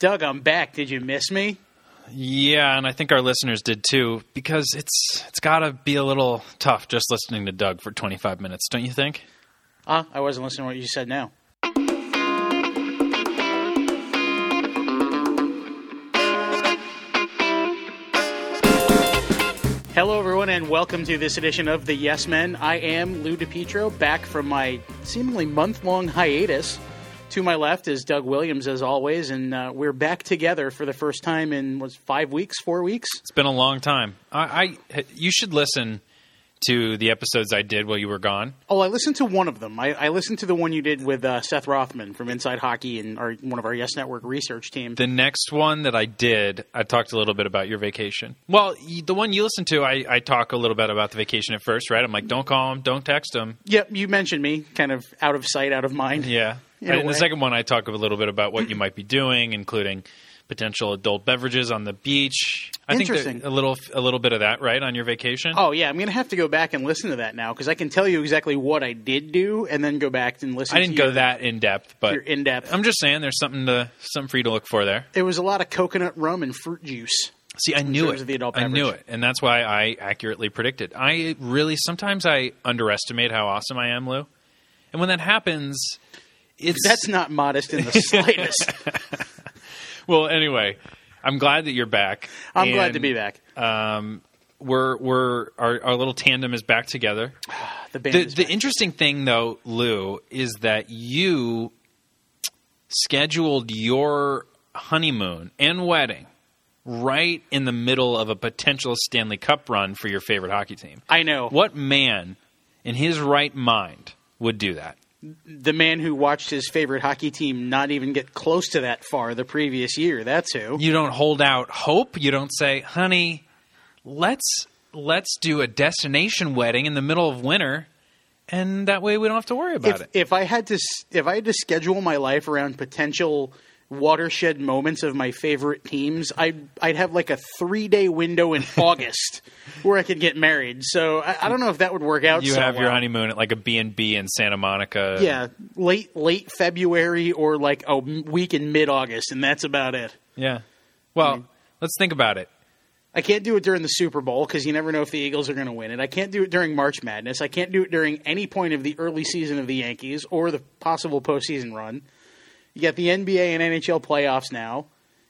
Doug, I'm back. Did you miss me? Yeah, and I think our listeners did too, because it's it's got to be a little tough just listening to Doug for 25 minutes, don't you think? Ah, I wasn't listening to what you said now. Hello, everyone, and welcome to this edition of the Yes Men. I am Lou DiPietro, back from my seemingly month long hiatus. To my left is Doug Williams, as always, and uh, we're back together for the first time in was five weeks, four weeks. It's been a long time. I, I you should listen to the episodes I did while you were gone. Oh, I listened to one of them. I, I listened to the one you did with uh, Seth Rothman from Inside Hockey and our, one of our Yes Network research team. The next one that I did, I talked a little bit about your vacation. Well, the one you listened to, I, I talk a little bit about the vacation at first, right? I'm like, don't call him, don't text him. Yep, you mentioned me, kind of out of sight, out of mind. Yeah. In a And the second one, I talk a little bit about what you might be doing, including potential adult beverages on the beach. I think Interesting. that a little a little bit of that, right, on your vacation. Oh yeah, I'm going to have to go back and listen to that now because I can tell you exactly what I did do, and then go back and listen. I didn't go your, that in depth, but in depth. I'm just saying there's something to something for you to look for there. It was a lot of coconut rum and fruit juice. See, I knew it. of the adult I knew it, and that's why I accurately predicted. I really sometimes I underestimate how awesome I am, Lou. And when that happens, it's That's not modest in the slightest. well. Anyway, I'm glad that you're back. I'm glad to be back. Um, we're we're our, our little tandem is back together. The band The the interesting thing, though, Lou, is that you scheduled your honeymoon and wedding right in the middle of a potential Stanley Cup run for your favorite hockey team. I know What man in his right mind would do that? The man who watched his favorite hockey team not even get close to that far the previous year. That's who. You don't hold out hope. You don't say, "Honey, let's let's do a destination wedding in the middle of winter." And that way we don't have to worry about if, it. if I had to, if I had to schedule my life around potential watershed moments of my favorite teams, I'd I'd have like a three day window in August where I could get married. So I, I don't know if that would work out. You so have your honeymoon at like a B&B in Santa Monica. Yeah, late late February or like a week in mid August, and that's about it. Yeah. Well, mm-hmm. let's think about it. I can't do it during the Super Bowl because you never know if the Eagles are going to win it. I can't do it during March Madness. I can't do it during any point of the early season of the Yankees or the possible postseason run. You got the NBA and NHL playoffs now.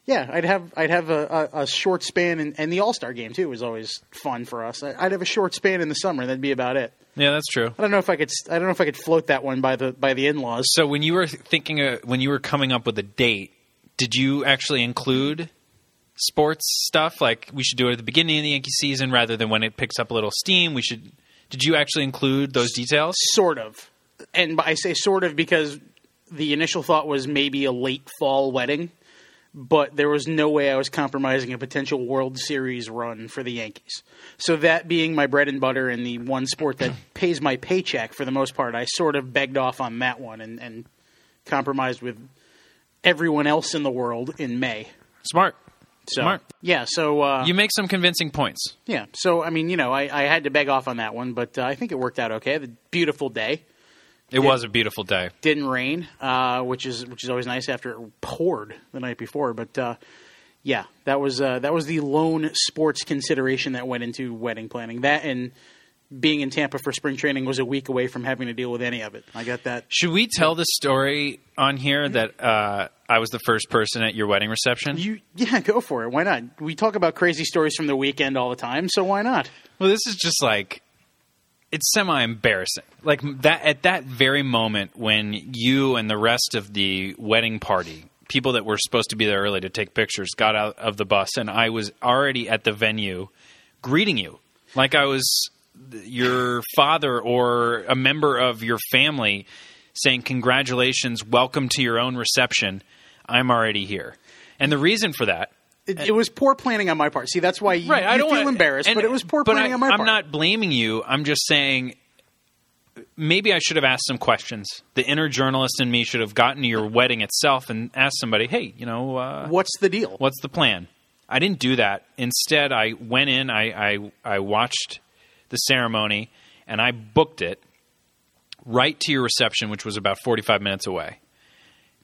Yeah, I'd have I'd have a, a, a short span, and, and the All Star game too was always fun for us. I- I'd have a short span in the summer. That'd be about it. Yeah, that's true. I don't know if I could. I don't know if I could float that one by the by the in laws. So when you were thinking, uh, when you were coming up with a date, did you actually include sports stuff? Like we should do it at the beginning of the Yankee season rather than when it picks up a little steam. We should. Did you actually include those details? Sort of. And I say sort of because the initial thought was maybe a late fall wedding, but there was no way I was compromising a potential World Series run for the Yankees. So that being my bread and butter and the one sport that pays my paycheck for the most part, I sort of begged off on that one and, and compromised with everyone else in the world in May. Smart. So Smart. yeah, so uh, You make some convincing points. yeah, so I mean, you know, I, I had to beg off on that one, but uh, I think it worked out okay. The beautiful day. It was a beautiful day. didn't rain, uh, which is which is always nice after it poured the night before. But uh, yeah, that was uh, that was the lone sports consideration that went into wedding planning. That and being in Tampa for spring training was a week away from having to deal with any of it. I got that. Should we tell the story on here that uh, I was the first person at your wedding reception? You yeah, go for it. Why not? We talk about crazy stories from the weekend all the time, so why not? Well, this is just like it's semi embarrassing. Like that at that very moment when you and the rest of the wedding party, people that were supposed to be there early to take pictures, got out of the bus, and I was already at the venue greeting you, like I was your father or a member of your family, saying congratulations, welcome to your own reception. I'm already here, and the reason for that It, it was poor planning on my part. See, that's why you, right. I don't feel wanna- embarrassed, and- but it was poor planning I, on my part. I'm not blaming you. I'm just saying maybe I should have asked some questions. The inner journalist in me should have gotten to your wedding itself and asked somebody, "Hey, you know, uh, What's the deal? what's the plan?" I didn't do that. Instead, I went in. I I, I watched the ceremony and I booked it right to your reception, which was about 45 minutes away.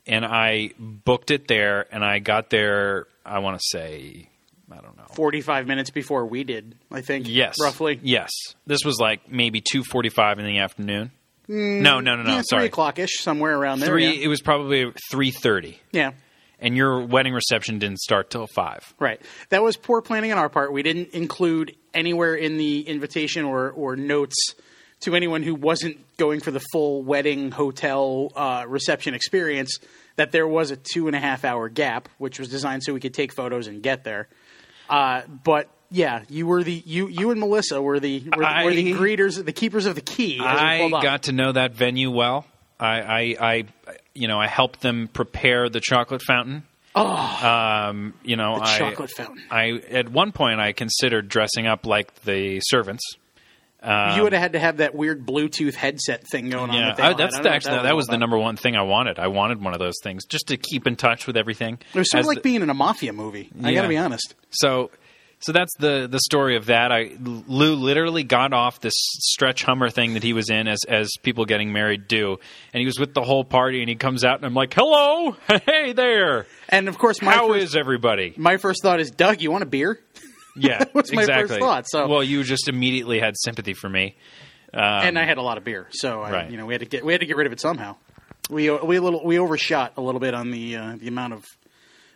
And I booked it there, and I got there. I want to say, I don't know. 45 minutes before we did, I think. Yes, Roughly. Yes, this was like maybe two forty-five in the afternoon. no, no, no, no. Mm, Yeah, sorry, Three o'clock ish, somewhere around there. Three. yeah. It was probably three thirty, yeah. and your wedding reception didn't start till five. Right. That was poor planning on our part. We didn't include anywhere in the invitation or, or notes to anyone who wasn't going for the full wedding hotel uh, reception experience that there was a two and a half hour gap, which was designed so we could take photos and get there. Uh, but yeah, you were the you you and Melissa were the were, were the greeters, the keepers of the key. I got to know that venue well. I, I, I, you know, I helped them prepare the chocolate fountain. Oh, um, you know, the I, chocolate fountain. I at one point I considered dressing up like the servants. You um, would have had to have that weird Bluetooth headset thing going on. Yeah, that I, that's the, actually was that all was the number one thing I wanted. I wanted one of those things just to keep in touch with everything. It was sort As of like the- being in a mafia movie. I got to be honest. So, so that's the the story of that. I Lou literally got off this stretch Hummer thing that he was in as as people getting married do, and he was with the whole party, and he comes out, and I'm like, "Hello, hey there, And of course, my how first, is everybody?" my first thought is, Doug, you want a beer? Yeah, was my first exactly. thought, so- well, you just immediately had sympathy for me. and I had a lot of beer, so I, Um, Right. you know we had to get we had to get rid of it somehow. We we a little we overshot a little bit on the uh, the amount of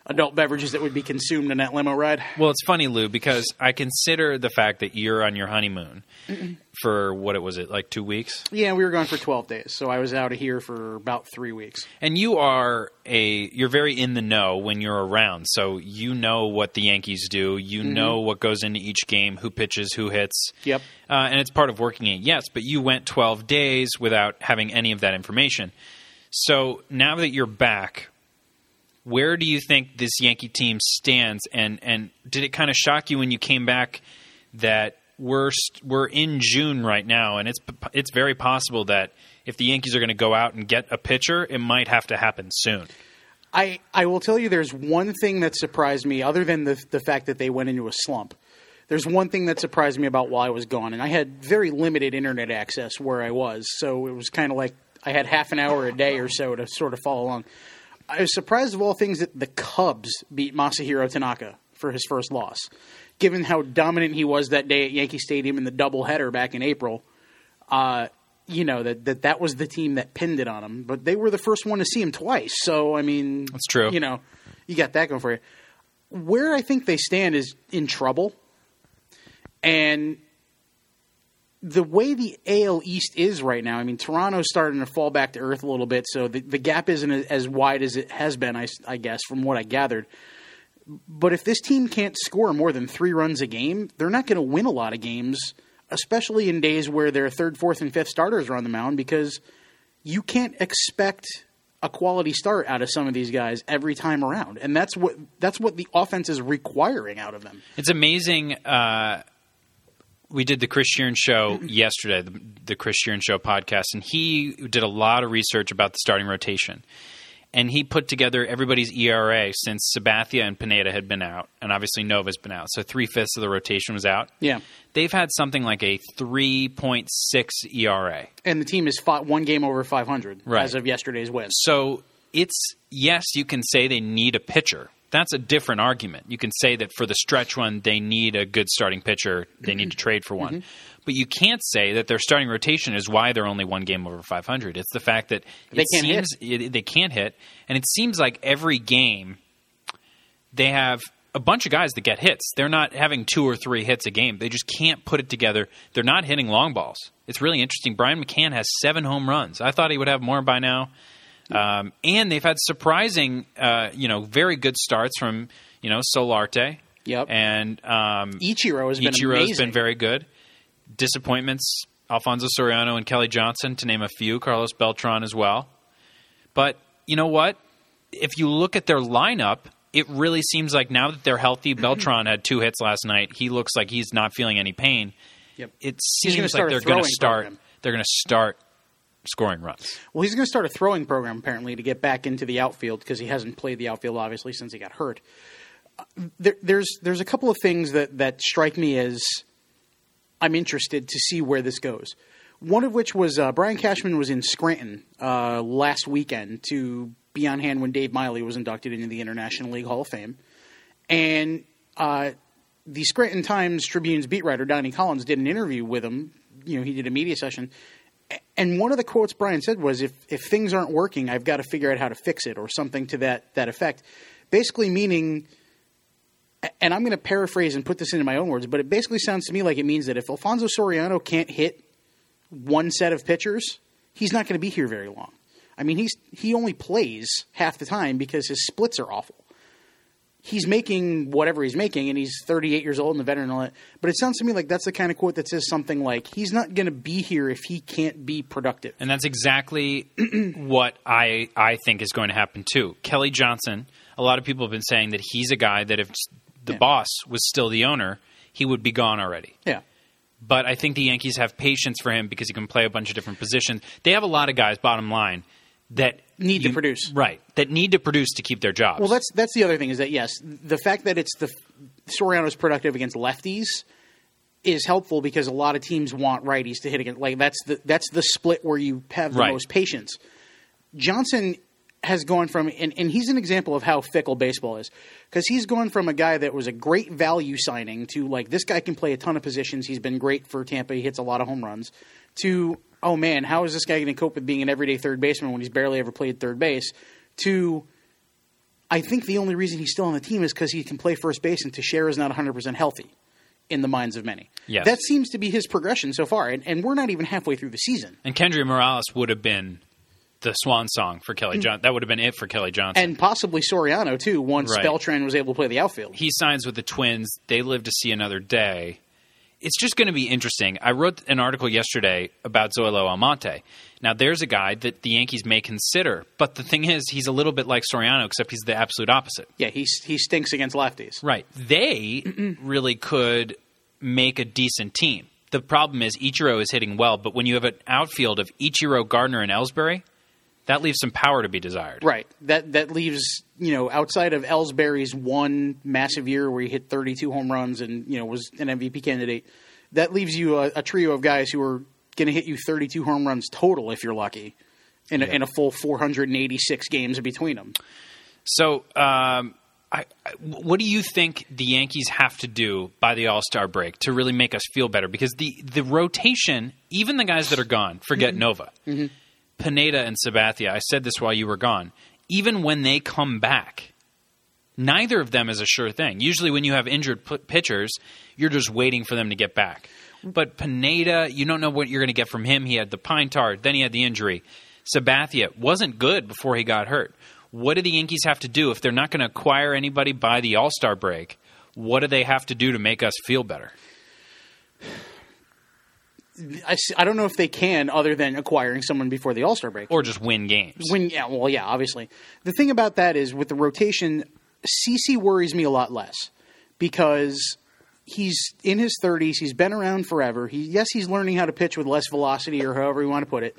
adult beverages that would be consumed in that limo ride. Well, it's funny, Lou, because I consider the fact that you're on your honeymoon for what it was it like two weeks, Yeah, we were gone for twelve days, so I was out of here for about three weeks. and you are a you're very in the know when you're around, so you know what the Yankees do, you Mm-hmm. know what goes into each game, who pitches, who hits. Yep. uh, and it's part of working it. Yes, but you went 12 days without having any of that information. So now that you're back, where do you think this Yankee team stands? And and did it kind of shock you when you came back that we're we're in June right now, and it's it's very possible that if the Yankees are going to go out and get a pitcher, it might have to happen soon. I, I will tell you there's one thing that surprised me other than the the fact that they went into a slump. There's one thing that surprised me about while I was gone, and I had very limited internet access where I was, so it was kind of like I had half an hour a day or so to sort of follow along. I was surprised of all things that the Cubs beat Masahiro Tanaka for his first loss, given how dominant he was that day at Yankee Stadium in the doubleheader back in April. Uh, you know that, that that was the team that pinned it on him, but they were the first one to see him twice. So I mean, That's true. You know, you got that going for you. Where I think they stand is in trouble, and the way the AL East is right now. I mean, Toronto's starting to fall back to earth a little bit, so the, the gap isn't as wide as it has been. I guess from what I gathered. But if this team can't score more than three runs a game, they're not going to win a lot of games, especially in days where their third, fourth, and fifth starters are on the mound because you can't expect a quality start out of some of these guys every time around, and that's what that's what the offense is requiring out of them. It's amazing. Uh, we did the Chris Shearn show mm-hmm. yesterday, the, the Chris Shearn show podcast, and he did a lot of research about the starting rotation. And he put together everybody's ERA since Sabathia and Pineda had been out, and obviously Nova's been out. So three fifths of the rotation was out. Yeah, They've had something like a 3.6 ERA. and the team is fought one game over 500 Right. as of yesterday's win. So it's yes, you can say they need a pitcher. That's a different argument. You can say that for the stretch run, they need a good starting pitcher. They need to mm-hmm. trade for one. Mm-hmm. But you can't say that their starting rotation is why they're only one game over 500. It's the fact that They it can't hit. It, they can't hit, and it seems like every game they have a bunch of guys that get hits. They're not having two or three hits a game. They just can't put it together. They're not hitting long balls. It's really interesting. Brian McCann has seven home runs. I thought he would have more by now. Um, and they've had surprising, uh, you know, very good starts from, you know, Solarte. Yep. And um, Ichiro has been Ichiro's amazing. been very good. Disappointments, Alfonso Soriano and Kelly Johnson, to name a few. Carlos Beltran as well. But you know what? If you look at their lineup, it really seems like now that they're healthy, Beltran had two hits last night. He looks like he's not feeling any pain. Yep. It seems like they're going to start. program. They're going to start scoring runs. Well, he's going to start a throwing program apparently to get back into the outfield because he hasn't played the outfield obviously since he got hurt. Uh, There, there's there's a couple of things that that strike me as I'm interested to see where this goes. One of which was uh, Brian Cashman was in Scranton uh, last weekend to be on hand when Dave Miley was inducted into the International League Hall of Fame. And uh, the Scranton Times Tribune's beat writer, Donnie Collins, did an interview with him. You know, he did a media session. And one of the quotes Brian said was, if, if things aren't working, I've got to figure out how to fix it, or something to that, that effect. Basically, meaning and I'm going to paraphrase and put this into my own words, but it basically sounds to me like it means that if Alfonso Soriano can't hit one set of pitchers, he's not going to be here very long. I mean, he's he only plays half the time because his splits are awful. He's making whatever he's making, and he's 38 years old and a veteran and all that. But it sounds to me like that's the kind of quote that says something like, "He's not going to be here if he can't be productive." And that's exactly what I I think is going to happen too. Kelly Johnson. A lot of people have been saying that he's a guy that if the Yeah. boss was still the owner, he would be gone already. Yeah, But I think the Yankees have patience for him because he can play a bunch of different positions. They have a lot of guys, bottom line, that Need to produce. Right. That need to produce to keep their jobs. Well, that's that's the other thing is that yes, the fact that it's the Soriano's productive against lefties is helpful because a lot of teams want righties to hit against. Like that's the that's the split where you have the Right. most patience. Johnson has gone from and, and he's an example of how fickle baseball is because he's gone from a guy that was a great value signing to like this guy can play a ton of positions he's been great for tampa he hits a lot of home runs to oh man how is this guy going to cope with being an everyday third baseman when he's barely ever played third base to I think the only reason he's still on the team is because he can play first base and Teixeira is not 100% healthy in the minds of many. Yes. That seems to be his progression so far, and, and we're not even halfway through the season. and Kendrys Morales would have been the swan song for Kelly mm. Johnson. That would have been it for Kelly Johnson. And possibly Soriano, too, once Right. Beltran was able to play the outfield. he signs with the Twins. They live to see another day. It's just going to be interesting. I wrote an article yesterday about Zoilo Almonte. Now, there's a guy that the Yankees may consider, but the thing is, he's a little bit like Soriano, except he's the absolute opposite. Yeah, he, he stinks against lefties. Right. They really could make a decent team. The problem is Ichiro is hitting well, but when you have an outfield of Ichiro, Gardner, and Ellsbury, that leaves some power to be desired. Right. That that leaves, you know, outside of Ellsbury's one massive year where he hit 32 home runs and, you know, was an MVP candidate, that leaves you a, a trio of guys who are going to hit you 32 home runs total if you're lucky in a, in a full 486 games between them. So, um, I, I, what do you think the Yankees have to do by the All Star break to really make us feel better? Because the the rotation, even the guys that are gone, forget Nova, Pineda and Sabathia. I said this while you were gone. Even when they come back, neither of them is a sure thing. Usually, when you have injured p- pitchers, you're just waiting for them to get back. But Pineda, you don't know what you're going to get from him. He had the pine tar, then he had the injury. Sabathia wasn't good before he got hurt. What do the Yankees have to do if they're not going to acquire anybody by the All Star break? What do they have to do to make us feel better? I, I don't know if they can other than acquiring someone before the All Star break. Or just win games? When yeah, well, yeah, obviously. The thing about that is with the rotation, CC worries me a lot less because he's in his 30s. He's been around forever. He yes, he's learning how to pitch with less velocity or however you want to put it.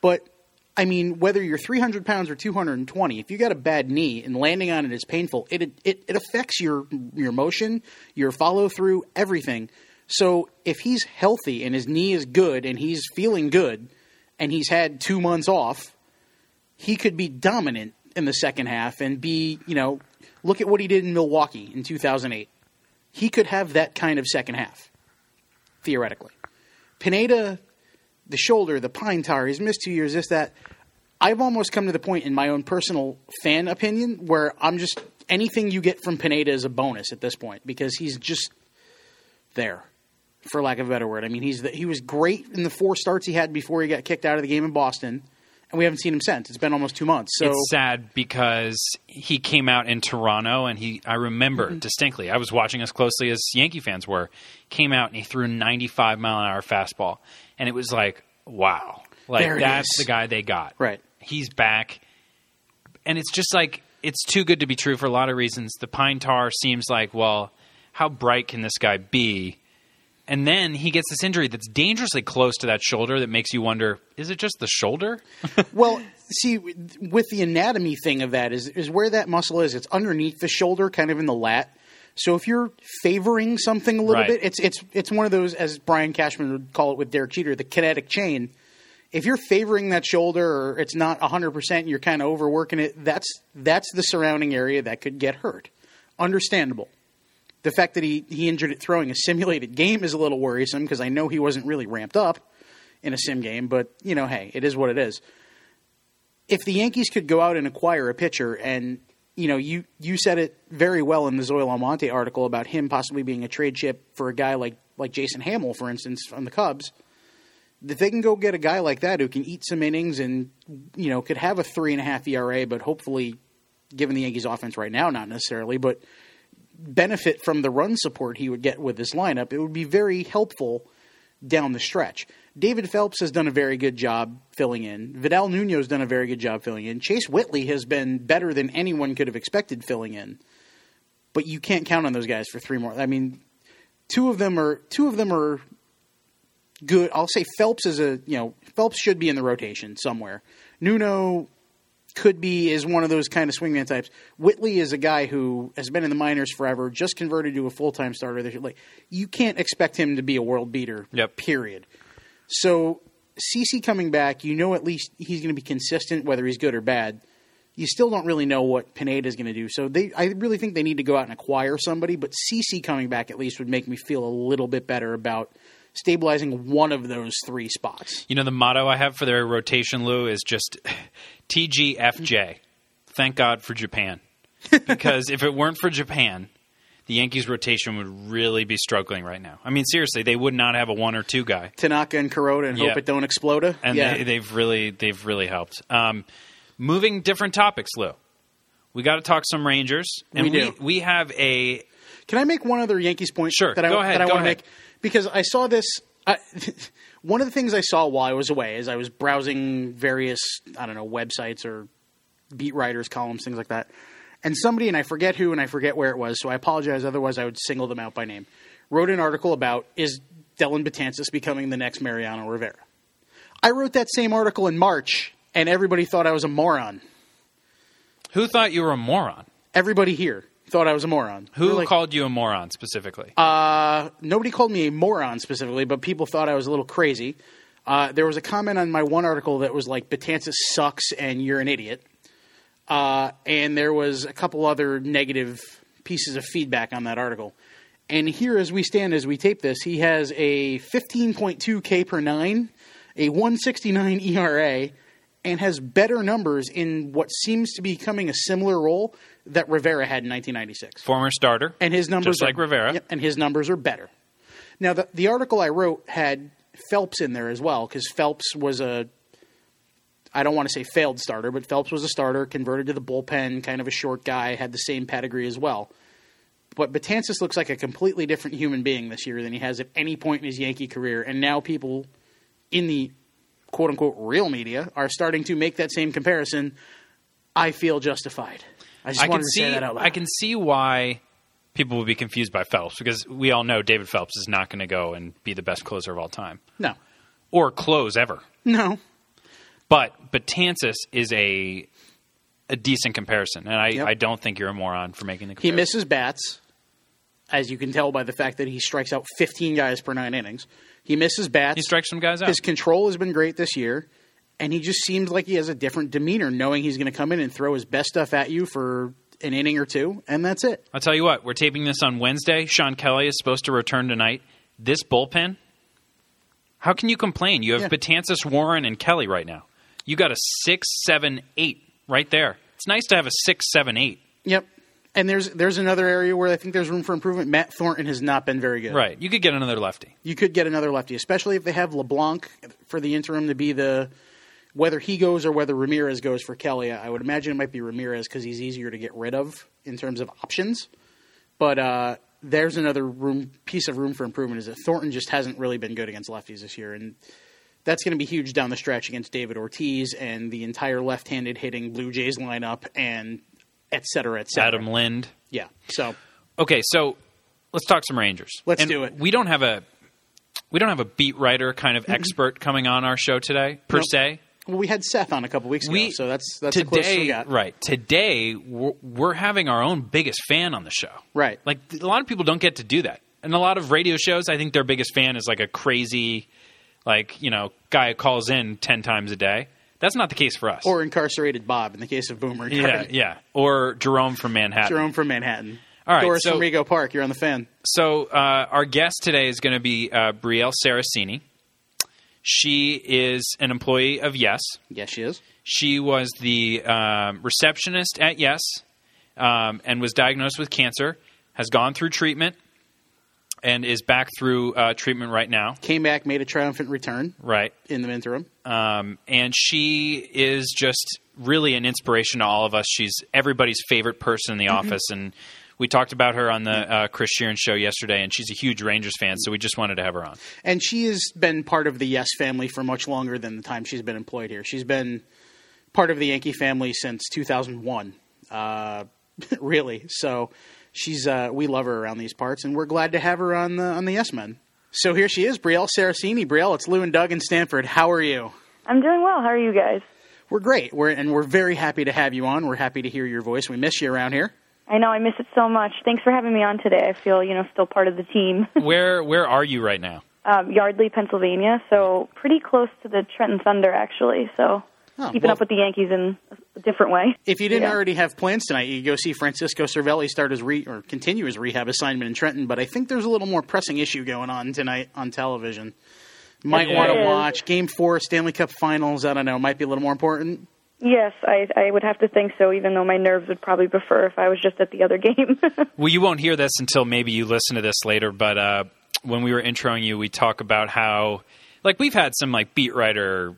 But I mean, whether you're 300 pounds or 220, if you got a bad knee and landing on it is painful, it it, it affects your your motion, your follow through, everything. So if he's healthy and his knee is good and he's feeling good, and he's had two months off, he could be dominant in the second half and be, you know, look at what he did in Milwaukee in 2008. He could have that kind of second half, theoretically. Pineda, the shoulder, the pine tar, he's missed two years, this, that. I've almost come to the point in my own personal fan opinion where I'm just anything you get from Pineda is a bonus at this point because he's just there, for lack of a better word. I mean, he's the, he was great in the four starts he had before he got kicked out of the game in Boston, and we haven't seen him since. It's been almost two months. So it's sad because he came out in Toronto and he I remember Mm-hmm. distinctly. I was watching as closely as Yankee fans were. Came out and he threw a 95 mile an hour fastball and it was like, wow. Like that's is. the guy they got. Right. He's back. And it's just like it's too good to be true for a lot of reasons. The pine tar seems like, well, how bright can this guy be? And then he gets this injury that's dangerously close to that shoulder that makes you wonder, is it just the shoulder? Well, see, with the anatomy thing of that is is where that muscle is. It's underneath the shoulder, kind of in the lat. So if you're favoring something a little Right. bit, it's it's it's one of those, as Brian Cashman would call it with Derek Jeter, the kinetic chain. if you're favoring that shoulder or it's not 100% and you're kind of overworking it that's that's the surrounding area that could get hurt understandable the fact that he, he injured it throwing a simulated game is a little worrisome because i know he wasn't really ramped up in a sim game but you know hey it is what it is. If the yankees could go out and acquire a pitcher and you know you you said it very well in the zoilo almonte article about him possibly being a trade chip for a guy like like jason hammel for instance from the cubs if they can go get a guy like that who can eat some innings and you know could have a three and a half ERA, but hopefully, given the Yankees' offense right now, not necessarily, but benefit from the run support he would get with this lineup, it would be very helpful down the stretch. David Phelps has done a very good job filling in. Vidal Nuno has done a very good job filling in. Chase Whitley has been better than anyone could have expected filling in. But you can't count on those guys for three more. I mean, two of them are two of them are good. I'll say Phelps is a you know Phelps should be in the rotation somewhere. Nuno could be is one of those kind of swingman types. Whitley is a guy who has been in the minors forever, just converted to a full time starter. Like you can't expect him to be a world beater. Yep. Period. So CC coming back, you know at least he's going to be consistent, whether he's good or bad. You still don't really know what Pineda is going to do. So they, I really think they need to go out and acquire somebody. But CC coming back at least would make me feel a little bit better about stabilizing one of those three spots. You know, the motto I have for their rotation, Lou, is just TGFJ. Thank God for Japan. Because if it weren't for Japan, the Yankees rotation would really be struggling right now. I mean, seriously, they would not have a one or two guy. Tanaka and Kuroda and Yeah. hope it don't explode. And yeah. they, they've really they've really helped. Um, moving different topics, Lou. We got to talk some Rangers, and We do. we have a Can I make one other Yankees point? Sure. That I, Go ahead, That I go want to ahead. make because I saw this. I, one of the things I saw while I was away is I was browsing various I don't know websites or beat writers columns things like that, and somebody and I forget who and I forget where it was, so I apologize. Otherwise, I would single them out by name. Wrote an article about is Dellin Betances becoming the next Mariano Rivera. I wrote that same article in March, and everybody thought I was a moron. who thought you were a moron. Everybody here thought I was a moron. Who like, called you a moron specifically? Uh, nobody called me a moron specifically, but people thought I was a little crazy. Uh, there was a comment on my one article that was like, Betances sucks and you're an idiot. Uh, and there was a couple other negative pieces of feedback on that article. And here, as we stand, as we tape this, he has a 15.2 K per nine, a 169 ERA, and has better numbers in what seems to be coming a similar role that Rivera had in 1996 Former starter. and his numbers Just like are, Rivera. And his numbers are better. Now, the the article I wrote had Phelps in there as well because Phelps was a I don't want to say failed starter, but Phelps was a starter, converted to the bullpen, kind of a short guy, had the same pedigree as well. But Betances looks like a completely different human being this year than he has at any point in his Yankee career, and now people in the quote unquote real media are starting to make that same comparison. I feel justified. I just I wanted can to see say that out loud. I can see why people would be confused by Phelps because we all know David Phelps is not going to go and be the best closer of all time no, or close ever. no, But Betances is a a decent comparison, and I, Yep. I don't think you're a moron for making the comparison. He misses bats, as you can tell by the fact that he strikes out 15 guys per nine innings. He misses bats. He strikes some guys out. His control has been great this year, and he just seems like he has a different demeanor, knowing he's going to come in and throw his best stuff at you for an inning or two, and that's it. I'll tell you what, we're taping this on Wednesday. Shawn Kelley is supposed to return tonight. This bullpen, how can you complain? You have Yeah. Betances, Warren, and Kelley right now. You got a six, seven, eight right there. It's nice to have a six, seven, eight. Yep. And there's there's another area where I think there's room for improvement. Matt Thornton has not been very good. Right. You could get another lefty. You could get another lefty, especially if they have LeBlanc for the interim to be the whether he goes or whether Ramirez goes for Kelley. I would imagine it might be Ramirez because he's easier to get rid of in terms of options. But uh, there's another room piece of room for improvement is that Thornton just hasn't really been good against lefties this year, and that's going to be huge down the stretch against David Ortiz and the entire left-handed hitting Blue Jays lineup and et cetera, et cetera. Adam Lind. Yeah. So Okay, so let's talk some Rangers. Let's And do it. We don't have a we don't have a beat writer kind of expert coming on our show today per Nope. se. Well, we had Seth on a couple weeks ago, We so that's that's the closest we today, got. right? Today, we're, we're having our own biggest fan on the show. Right. Like a lot of people don't get to do that, and a lot of radio shows, I think their biggest fan is like a crazy, like you know, guy calls in ten times a day. That's not the case for us. Or incarcerated Bob in the case of Boomer. yeah, yeah. Or Jerome from Manhattan. Jerome from Manhattan. All right, Doris so- from Rego Park. You're on the fan. So uh, our guest today is going to be uh, Brielle Saracini. She is an employee of Yes. Yes, she is. She was the um, receptionist at Yes um, and was diagnosed with cancer. Has gone through treatment and is back through uh, treatment right now. Came back, made a triumphant return Right. in the interim. um, and she is just really an inspiration to all of us. She's everybody's favorite person in the office, and we talked about her on the uh, Chris Shearn show yesterday. And she's a huge Rangers fan, so we just wanted to have her on. And she has been part of the Yes family for much longer than the time she's been employed here. She's been part of the Yankee family since 2001, uh, really. So she's uh, we love her around these parts, and we're glad to have her on the on the Yes Men. So here she is, Brielle Saracini. Brielle, it's Lou and Doug in Stamford. How are you? I'm doing well. How are you guys? We're great. We're and we're very happy to have you on. We're happy to hear your voice. We miss you around here. I know I miss it so much. Thanks for having me on today. I feel, you know, still part of the team. Where Where are you right now? um, Yardley, Pennsylvania, so pretty close to the Trenton Thunder, actually. So Oh, keeping well, up with the Yankees in a different way. If you didn't Yeah. already have plans tonight, you could go see Francisco Cervelli start his re or continue his rehab assignment in Trenton. But I think there's a little more pressing issue going on tonight on television. Might It want to watch Game Four, Stanley Cup Finals. I don't know. Might be a little more important. Yes, I, I would have to think so, even though my nerves would probably prefer if I was just at the other game. Well, you won't hear this until maybe you listen to this later. But uh, when we were introing you, we talk about how, like, we've had some like beat writer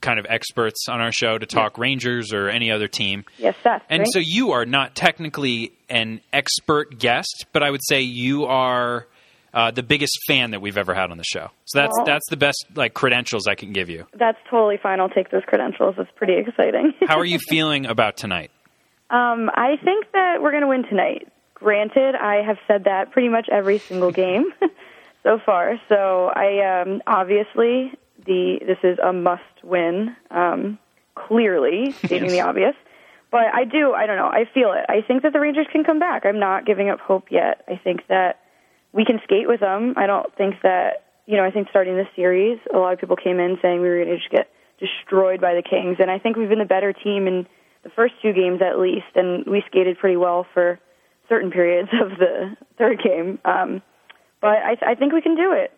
kind of experts on our show to talk Rangers or any other team. yes, Seth. And right? so you are not technically an expert guest, but I would say you are uh, the biggest fan that we've ever had on the show. So that's Well- that's the best like credentials I can give you. That's totally fine. I'll take those credentials. It's pretty exciting. How are you feeling about tonight? Um, I think that we're going to win tonight. Granted, I have said that pretty much every single game so far. So I um, obviously the this is a must win. Um, clearly stating the obvious, but I do. I don't know. I feel it. I think that the Rangers can come back. I'm not giving up hope yet. I think that we can skate with them. I don't think that you know. I think starting this series, a lot of people came in saying we were going to just get destroyed by the Kings, and I think we've been the better team in the first two games at least, and we skated pretty well for certain periods of the third game. Um, but I, I think we can do it.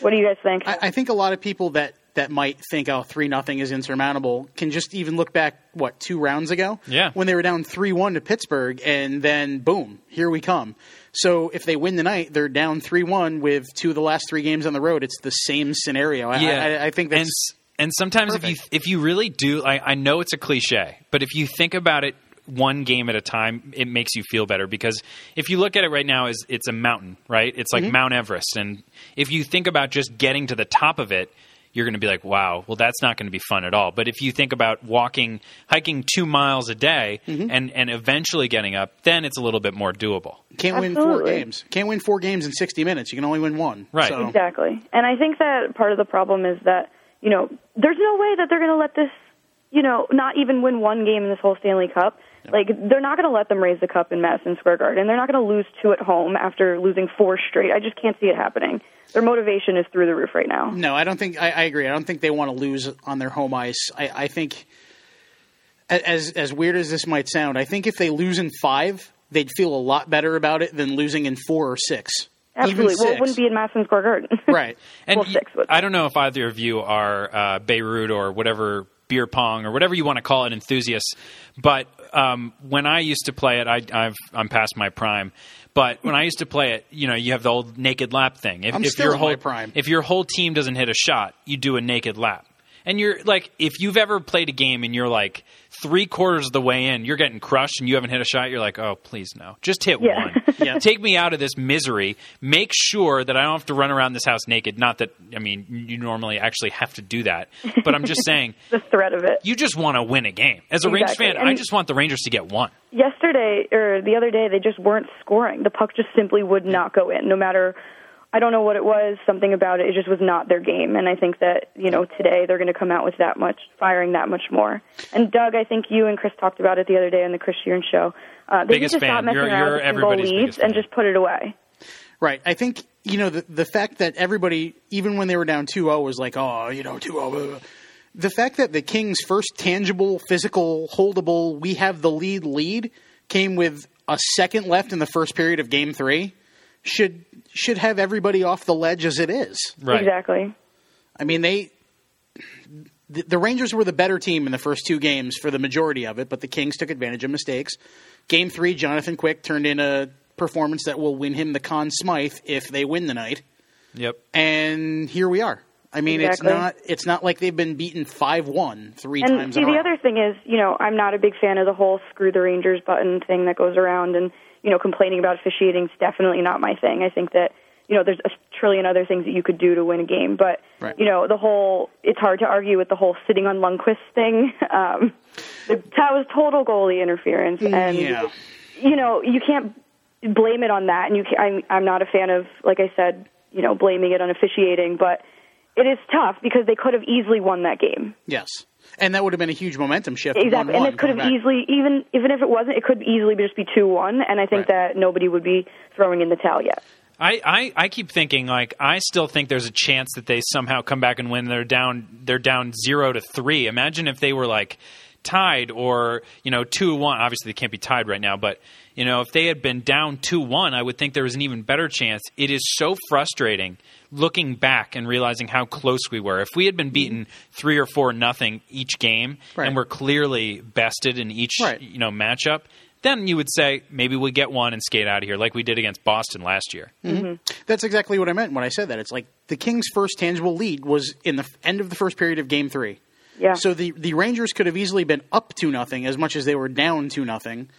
What do you guys think? I, I think a lot of people that that might think oh three nothing is insurmountable can just even look back what two rounds ago Yeah. when they were down three one to Pittsburgh and then boom here we come. So if they win tonight, they're down three one with two of the last three games on the road. It's the same scenario. I, I, I think and that's and sometimes if you if you really do, I, I know it's a cliche, but if you think about it one game at a time, it makes you feel better because if you look at it right now, is it's a mountain, right? It's Mm-hmm. like Mount Everest, and if you think about just getting to the top of it. You're going to be like, wow, well, that's not going to be fun at all. But if you think about walking, hiking two miles a day Mm-hmm. and, and eventually getting up, then it's a little bit more doable. can't win four games. Can't win four games in sixty minutes. You can only win one. Right. So, Exactly. And I think that part of the problem is that, you know, there's no way that they're going to let this, you know, not even win one game in this whole Stanley Cup. Like, they're not going to let them raise the cup in Madison Square Garden. They're not going to lose two at home after losing four straight. I just can't see it happening. Their motivation is through the roof right now. No, I don't think. I, I agree. I don't think they want to lose on their home ice. I, I think, as as weird as this might sound, I think if they lose in five, they'd feel a lot better about it than losing in four or six. Absolutely. Even Well, it wouldn't be in Madison Square Garden. right. And Well, y- six would. I don't know if either of you are uh, Beirut or whatever beer pong or whatever you want to call it enthusiasts, but um, when I used to play it, I, I've, I'm past my prime. But when I used to play it, you know, you have the old naked lap thing. If, I'm if still your whole my prime. if your whole team doesn't hit a shot, you do a naked lap. And you're like, if you've ever played a game and you're like three quarters of the way in, you're getting crushed and you haven't hit a shot, you're like, oh, please no. Just hit Yeah. one. Yeah. Take me out of this misery. Make sure that I don't have to run around this house naked. Not that, I mean, you normally actually have to do that. But I'm just saying, the threat of it. you just want to win a game. As a Rangers Exactly. fan, I just want the Rangers to get one. yesterday or the other day they just weren't scoring. The puck just simply would not go in, no matter. I don't know what it was. Something about it. It just was not their game. And I think that you know today they're going to come out with that much firing, that much more. And Doug, I think you and Chris talked about it the other day on the Chris Shearn show. Uh, they Biggest need to fan. stop messing You're- around you're with single everybody's leads biggest and fan. just put it away. Right. I think you know the the fact that everybody, even when they were down 2-0, was like, oh, you know, 2-0. The fact that the Kings' first tangible, physical, holdable, we have the lead lead came with a second left in the first period of Game Three should should have everybody off the ledge as it is. Right. Exactly. I mean, they the, the Rangers were the better team in the first two games for the majority of it, but the Kings took advantage of mistakes. Game three, Jonathan Quick turned in a performance that will win him the Conn Smythe if they win the night, Yep. and here we are. I mean, Exactly. it's not it's not like they've been beaten five one three And times. see, in the other thing is, you know, I'm not a big fan of the whole "screw the Rangers" button thing that goes around, and you know, complaining about officiating is definitely not my thing. I think that you know, there's a trillion other things that you could do to win a game, but Right. you know, the whole it's hard to argue with the whole sitting on Lundqvist thing. Um, that was total goalie interference, and yeah. you know, you can't blame it on that. And you, can, I'm, I'm not a fan of, like I said, you know, blaming it on officiating, but it is tough because they could have easily won that game. Yes, and that would have been a huge momentum shift. Exactly, and it could have back. easily, even even if it wasn't, it could easily just be two one. And I think Right. that nobody would be throwing in the towel yet. I, I, I keep thinking like I still think there's a chance that they somehow come back and win. They're down they're down zero to three. Imagine if they were like tied or you know two one. Obviously they can't be tied right now, but you know if they had been down two one, I would think there was an even better chance. It is so frustrating looking back and realizing how close we were. If we had been beaten three or four nothing each game Right. and we're clearly bested in each Right. you know matchup. Then you would say maybe we get one and skate out of here like we did against Boston last year. Mm-hmm. Mm-hmm. That's exactly what I meant when I said that. It's like the Kings' first tangible lead was in the end of the first period of Game Three. Yeah. So the the Rangers could have easily been up to nothing as much as they were down to nothing.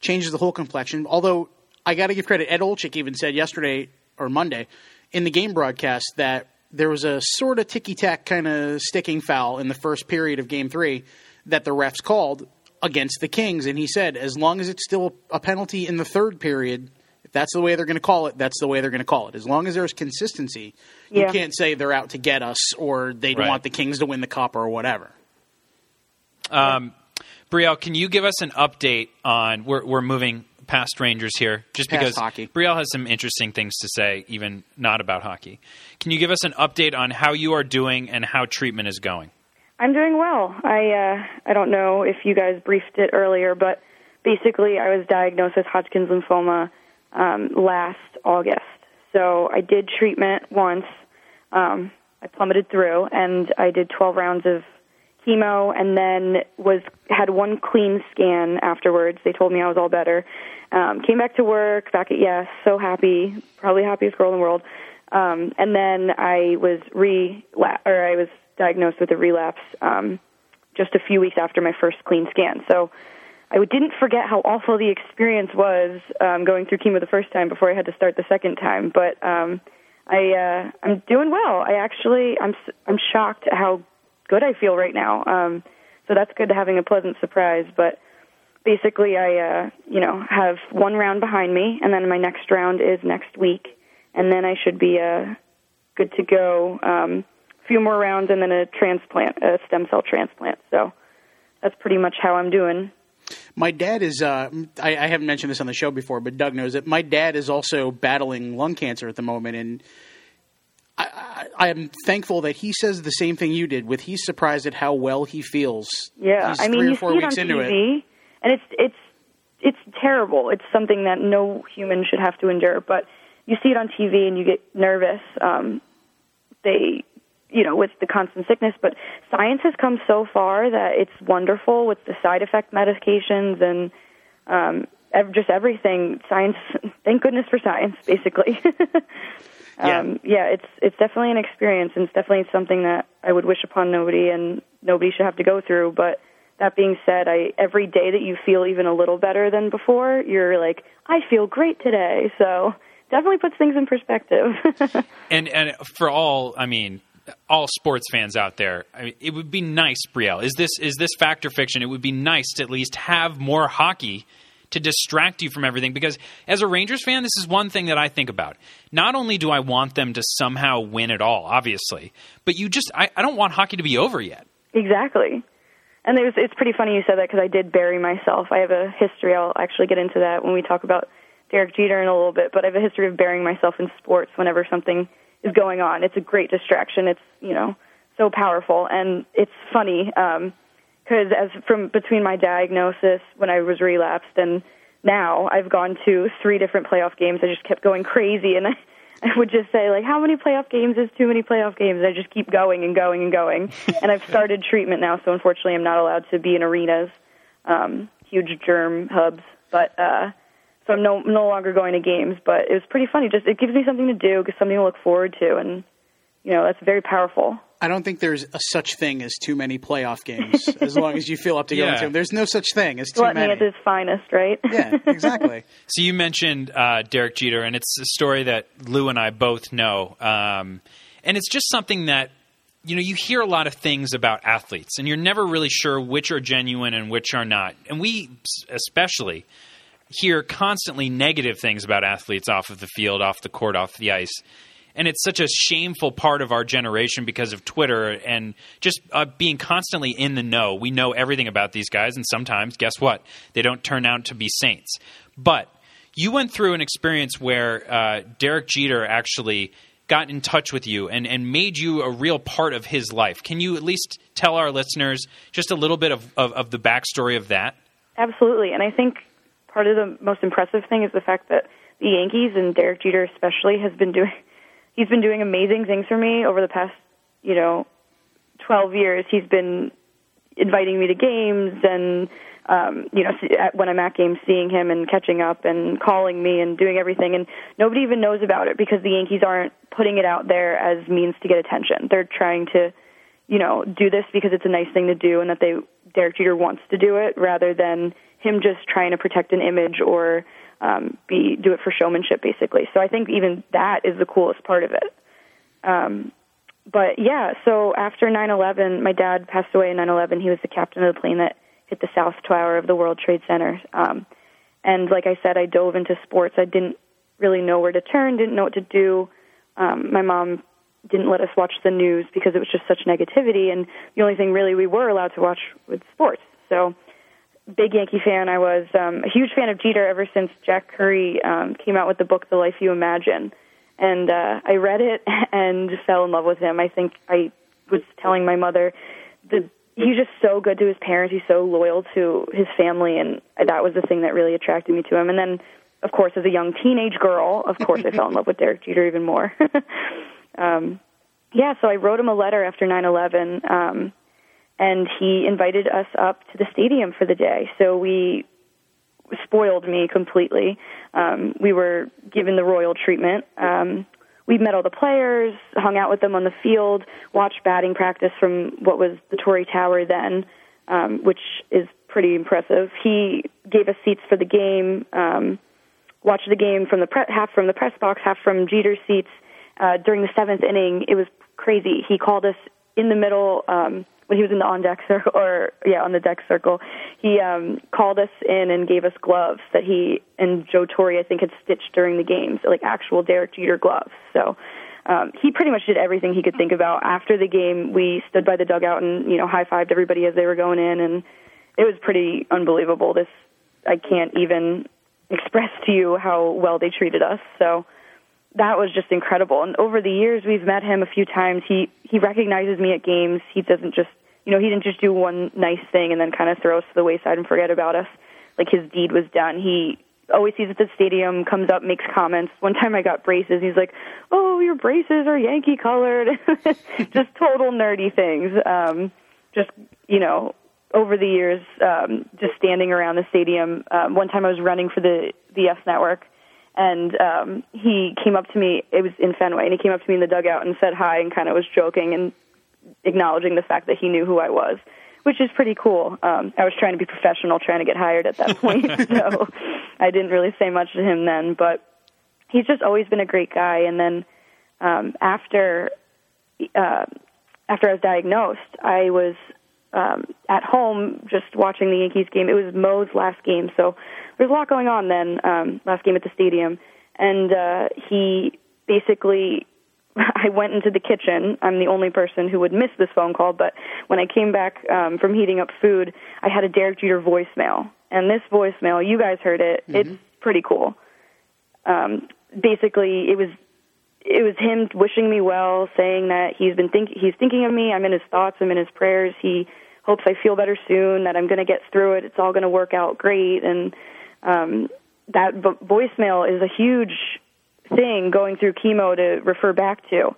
Changes the whole complexion. Although I got to give credit, Ed Olczyk even said yesterday or Monday in the game broadcast that there was a sort of ticky tack kind of sticking foul in the first period of Game Three that the refs called against the Kings, and he said as long as it's still a penalty in the third period. If that's the way they're going to call it, that's the way they're going to call it. As long as there's consistency, you can't say they're out to get us or they Right. want the Kings to win the cup or whatever. Um, Brielle, can you give us an update on we're we're moving past Rangers here just Past because hockey. Brielle has some interesting things to say even not about hockey. Can you give us an update on how you are doing and how treatment is going? I'm doing well. I uh, I don't know if you guys briefed it earlier, but basically, I was diagnosed with Hodgkin's lymphoma um, last August. So I did treatment once. Um, I plummeted through, and I did 12 rounds of chemo, and then was had one clean scan afterwards. They told me I was all better. Um, came back to work, back at Yes, so happy, probably happiest girl in the world. Um, and then I was re or I was diagnosed with a relapse um, just a few weeks after my first clean scan. So I didn't forget how awful the experience was um, going through chemo the first time before I had to start the second time. But um, I uh, I'm doing well. I actually I'm I'm shocked at how good I feel right now. Um, so that's good to having a pleasant surprise. But basically, I uh, you know have one round behind me, and then my next round is next week, and then I should be uh, good to go. Um, a few more rounds, and then a transplant, a stem cell transplant. So that's pretty much how I'm doing. My dad is, uh, I, I haven't mentioned this on the show before, but Doug knows it. My dad is also battling lung cancer at the moment, and I, I'm thankful that he says the same thing you did. With he's surprised at how well he feels. Yeah, I mean, three you or four see it on weeks into it. TV, and it's it's it's terrible. It's something that no human should have to endure. But you see it on TV, and you get nervous. Um, they, you know, with the constant sickness. But science has come so far that it's wonderful with the side effect medications and um, ev- just everything. Science, thank goodness for science, basically. Yeah. um, yeah, it's it's definitely an experience, and it's definitely something that I would wish upon nobody, and nobody should have to go through. But that being said, I every day that you feel even a little better than before, you're like, I feel great today. So definitely puts things in perspective. And and for all, I mean, all sports fans out there, I mean, it would be nice, Brielle. Is this is this fact or fiction? It would be nice to at least have more hockey to distract you from everything. Because as a Rangers fan, this is one thing that I think about. Not only do I want them to somehow win at all, obviously, but you just I, I don't want hockey to be over yet. Exactly. And it's pretty funny you said that because I did bury myself. I have a history. I'll actually get into that when we talk about Derek Jeter in a little bit, but I have a history of burying myself in sports whenever something is going on. It's a great distraction. It's you know so powerful, and it's funny um, because as from between my diagnosis when I was relapsed and now I've gone to three different playoff games. I just kept going crazy, and I, I would just say like, how many playoff games is too many playoff games? I just keep going and going and going. and I've started treatment now, so unfortunately I'm not allowed to be in arenas, um, huge germ hubs, but. uh so I'm no no longer going to games, but it was pretty funny. Just it gives me something to do, something to look forward to, and you know that's very powerful. I don't think there's a such thing as too many playoff games. as long as you feel up to going to them, there's no such thing as too Gluttony many. at its finest, right? yeah, exactly. So you mentioned uh, Derek Jeter, and it's a story that Lou and I both know, um, and it's just something that you know you hear a lot of things about athletes, and you're never really sure which are genuine and which are not. And we especially hear constantly negative things about athletes off of the field, off the court, off the ice. And it's such a shameful part of our generation because of Twitter and just uh, being constantly in the know. We know everything about these guys, and sometimes, guess what? They don't turn out to be saints. But you went through an experience where uh, Derek Jeter actually got in touch with you and, and made you a real part of his life. Can you at least tell our listeners just a little bit of, of, of the backstory of that? Absolutely, and I think part of the most impressive thing is the fact that the Yankees and Derek Jeter especially has been doing he's been doing amazing things for me over the past, you know, 12 years. He's been inviting me to games and um you know when I'm at games seeing him and catching up and calling me and doing everything and nobody even knows about it because the Yankees aren't putting it out there as means to get attention. They're trying to you know, do this because it's a nice thing to do and that they Derek Jeter wants to do it rather than him just trying to protect an image or um, be do it for showmanship basically. So I think even that is the coolest part of it. Um, but yeah, so after 9/11, my dad passed away in 9/11. He was the captain of the plane that hit the South Tower of the World Trade Center. Um, and like I said, I dove into sports. I didn't really know where to turn, didn't know what to do. Um, my mom didn't let us watch the news because it was just such negativity, and the only thing really we were allowed to watch was sports. So, big Yankee fan. I was um, a huge fan of Jeter ever since Jack Curry um, came out with the book The Life You Imagine, and uh, I read it and fell in love with him. I think I was telling my mother the he's just so good to his parents. He's so loyal to his family, and that was the thing that really attracted me to him. And then, of course, as a young teenage girl, of course, I fell in love with Derek Jeter even more. um, yeah, so I wrote him a letter after 9/11, um, and he invited us up to the stadium for the day. So we spoiled me completely. Um, we were given the royal treatment. Um, we met all the players, hung out with them on the field, watched batting practice from what was the Torrey Tower then, um, which is pretty impressive. He gave us seats for the game. Um, watched the game from the pre- half from the press box, half from Jeter's seats. Uh, during the seventh inning, it was crazy. He called us in the middle um, when he was in the on deck circle, or yeah, on the deck circle. He um, called us in and gave us gloves that he and Joe Torre, I think, had stitched during the games, like actual Derek Jeter gloves. So. Um, he pretty much did everything he could think about. After the game, we stood by the dugout and you know high fived everybody as they were going in, and it was pretty unbelievable. This I can't even express to you how well they treated us. So that was just incredible. And over the years, we've met him a few times. He he recognizes me at games. He doesn't just you know he didn't just do one nice thing and then kind of throw us to the wayside and forget about us. Like his deed was done. He always sees at the stadium, comes up, makes comments. One time I got braces. He's like, "Oh, your braces are Yankee colored." just total nerdy things. Um, just you know, over the years, um, just standing around the stadium. Um, one time I was running for the the F Network, and um, he came up to me. It was in Fenway, and he came up to me in the dugout and said hi, and kind of was joking and acknowledging the fact that he knew who I was, which is pretty cool. Um, I was trying to be professional, trying to get hired at that point, so I didn't really say much to him then. But he's just always been a great guy. And then um, after uh, after I was diagnosed, I was um, at home just watching the Yankees game. It was Mo's last game, so there's a lot going on then. Um, last game at the stadium, and uh, he basically. I went into the kitchen. I'm the only person who would miss this phone call, but when I came back um, from heating up food, I had a Derek Jeter voicemail. And this voicemail, you guys heard it. It's pretty cool. um, basically it was it was him wishing me well, saying that he's been think he's thinking of me. I'm in his thoughts. I'm in his prayers. He hopes I feel better soon. That I'm going to get through it. It's all going to work out great. And um, that vo- voicemail is a huge thing going through chemo to refer back to.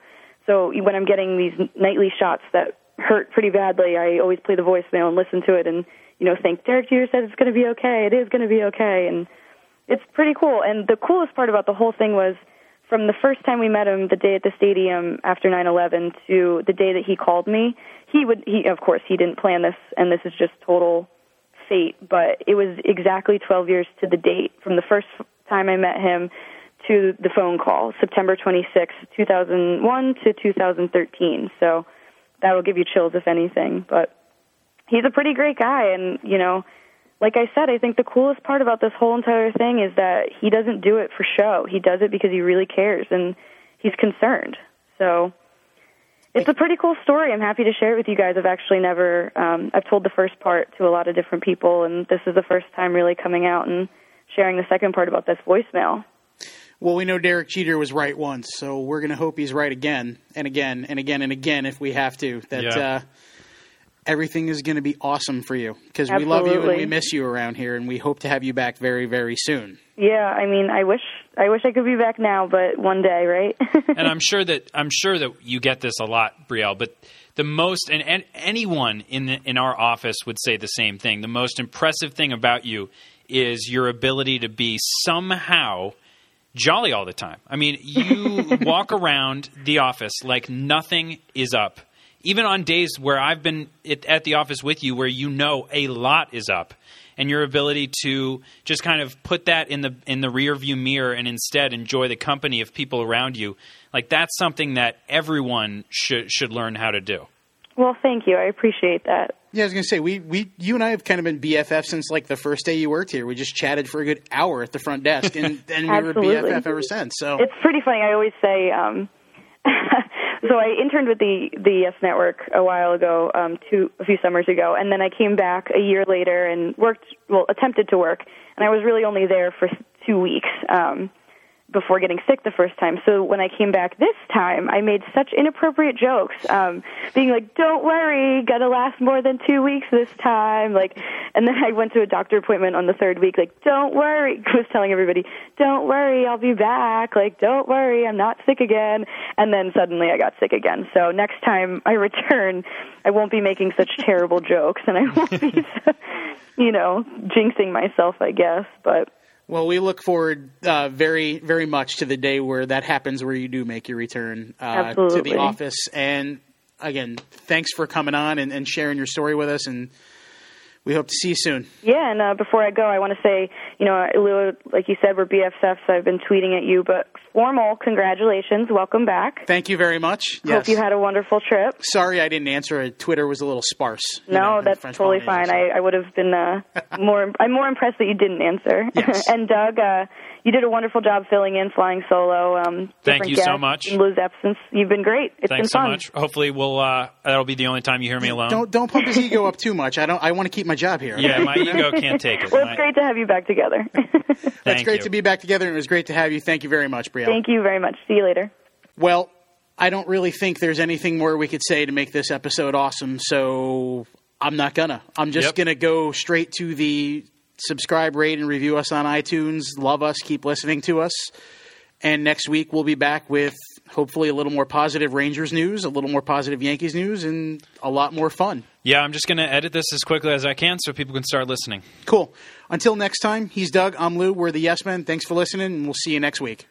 So when I'm getting these nightly shots that hurt pretty badly, I always play the voicemail and listen to it, and you know think Derek Jeter said it's going to be okay. It is going to be okay, and it's pretty cool. And the coolest part about the whole thing was from the first time we met him the day at the stadium after 9/11 to the day that he called me. He would he of course he didn't plan this and this is just total fate, but it was exactly 12 years to the date from the first time I met him to the phone call, September 26, 2001 to 2013. So that will give you chills if anything, but he's a pretty great guy and, you know, like I said, I think the coolest part about this whole entire thing is that he doesn't do it for show. He does it because he really cares and he's concerned. So it's a pretty cool story. I'm happy to share it with you guys. I've actually never um I've told the first part to a lot of different people and this is the first time really coming out and sharing the second part about this voicemail. Well, we know Derek Jeter was right once, so we're going to hope he's right again and again and again and again if we have to. That Yeah. uh, everything is going to be awesome for you because we love you and we miss you around here, and we hope to have you back very, very soon. Yeah, I mean, I wish I wish I could be back now, but one day, right? and I'm sure that I'm sure that you get this a lot, Brielle. But the most, and, and anyone in the, in our office would say the same thing. The most impressive thing about you is your ability to be somehow jolly all the time. I mean, you walk around the office like nothing is up. Even on days where I've been at, at the office with you, where you know a lot is up, and your ability to just kind of put that in the in the rear view mirror and instead enjoy the company of people around you, like that's something that everyone should should learn how to do. well, thank you. I appreciate that. Yeah, I was going to say we, we you and I have kind of been BFF since like the first day you worked here. We just chatted for a good hour at the front desk, and and we were BFF ever since. So It's pretty funny. I always say, um, so I interned with the the Yes Network a while ago, um, two a few summers ago, and then I came back a year later and worked, well, attempted to work, and I was really only there for two weeks. Um, before getting sick the first time. So when I came back this time, I made such inappropriate jokes, um, being like, "Don't worry, gonna last more than two weeks this time." Like, and then I went to a doctor appointment on the third week. Like, "Don't worry," I was telling everybody, "Don't worry, I'll be back." Like, "Don't worry, I'm not sick again." And then suddenly I got sick again. So next time I return, I won't be making such terrible jokes, and I won't be, you know, jinxing myself, I guess. But Well, we look forward uh, very, very much to the day where that happens, where you do make your return uh, to the office. And again, thanks for coming on and, and sharing your story with us. And we hope to see you soon. Yeah, and uh, before I go, I want to say, you know, Lou, like you said, we're BFFs. I've been tweeting at you, but formal congratulations, welcome back. Thank you very much. Hope you had a wonderful trip. Sorry, I didn't answer. Twitter was a little sparse. No, know, that's totally Polynesia, fine. so- I, I would have been uh, more. I'm more impressed that you didn't answer. Yes. and Doug, uh, you did a wonderful job filling in, flying solo. Um, Thank you so much. In Lou's absence, you've been great. It's Thanks been so fun. much. Hopefully, we'll uh, that'll be the only time you hear me alone. Don't don't pump his ego up too much. I don't. I want to keep my job here. yeah, my ego can't take it. Well, My- it's great to have you back together. That's thank great you. to be back together, and it was great to have you. Thank you very much, Brielle. Thank you very much. See you later. Well, I don't really think there's anything more we could say to make this episode awesome, so I'm not gonna. I'm just Yep. gonna go straight to the subscribe, rate, and review us on iTunes. Love us, keep listening to us. And next week we'll be back with hopefully a little more positive Rangers news, a little more positive Yankees news, and a lot more fun. Yeah, I'm just going to edit this as quickly as I can so people can start listening. Cool. Until next time, he's Doug. I'm Lou. We're the Yes Men. Thanks for listening, and we'll see you next week.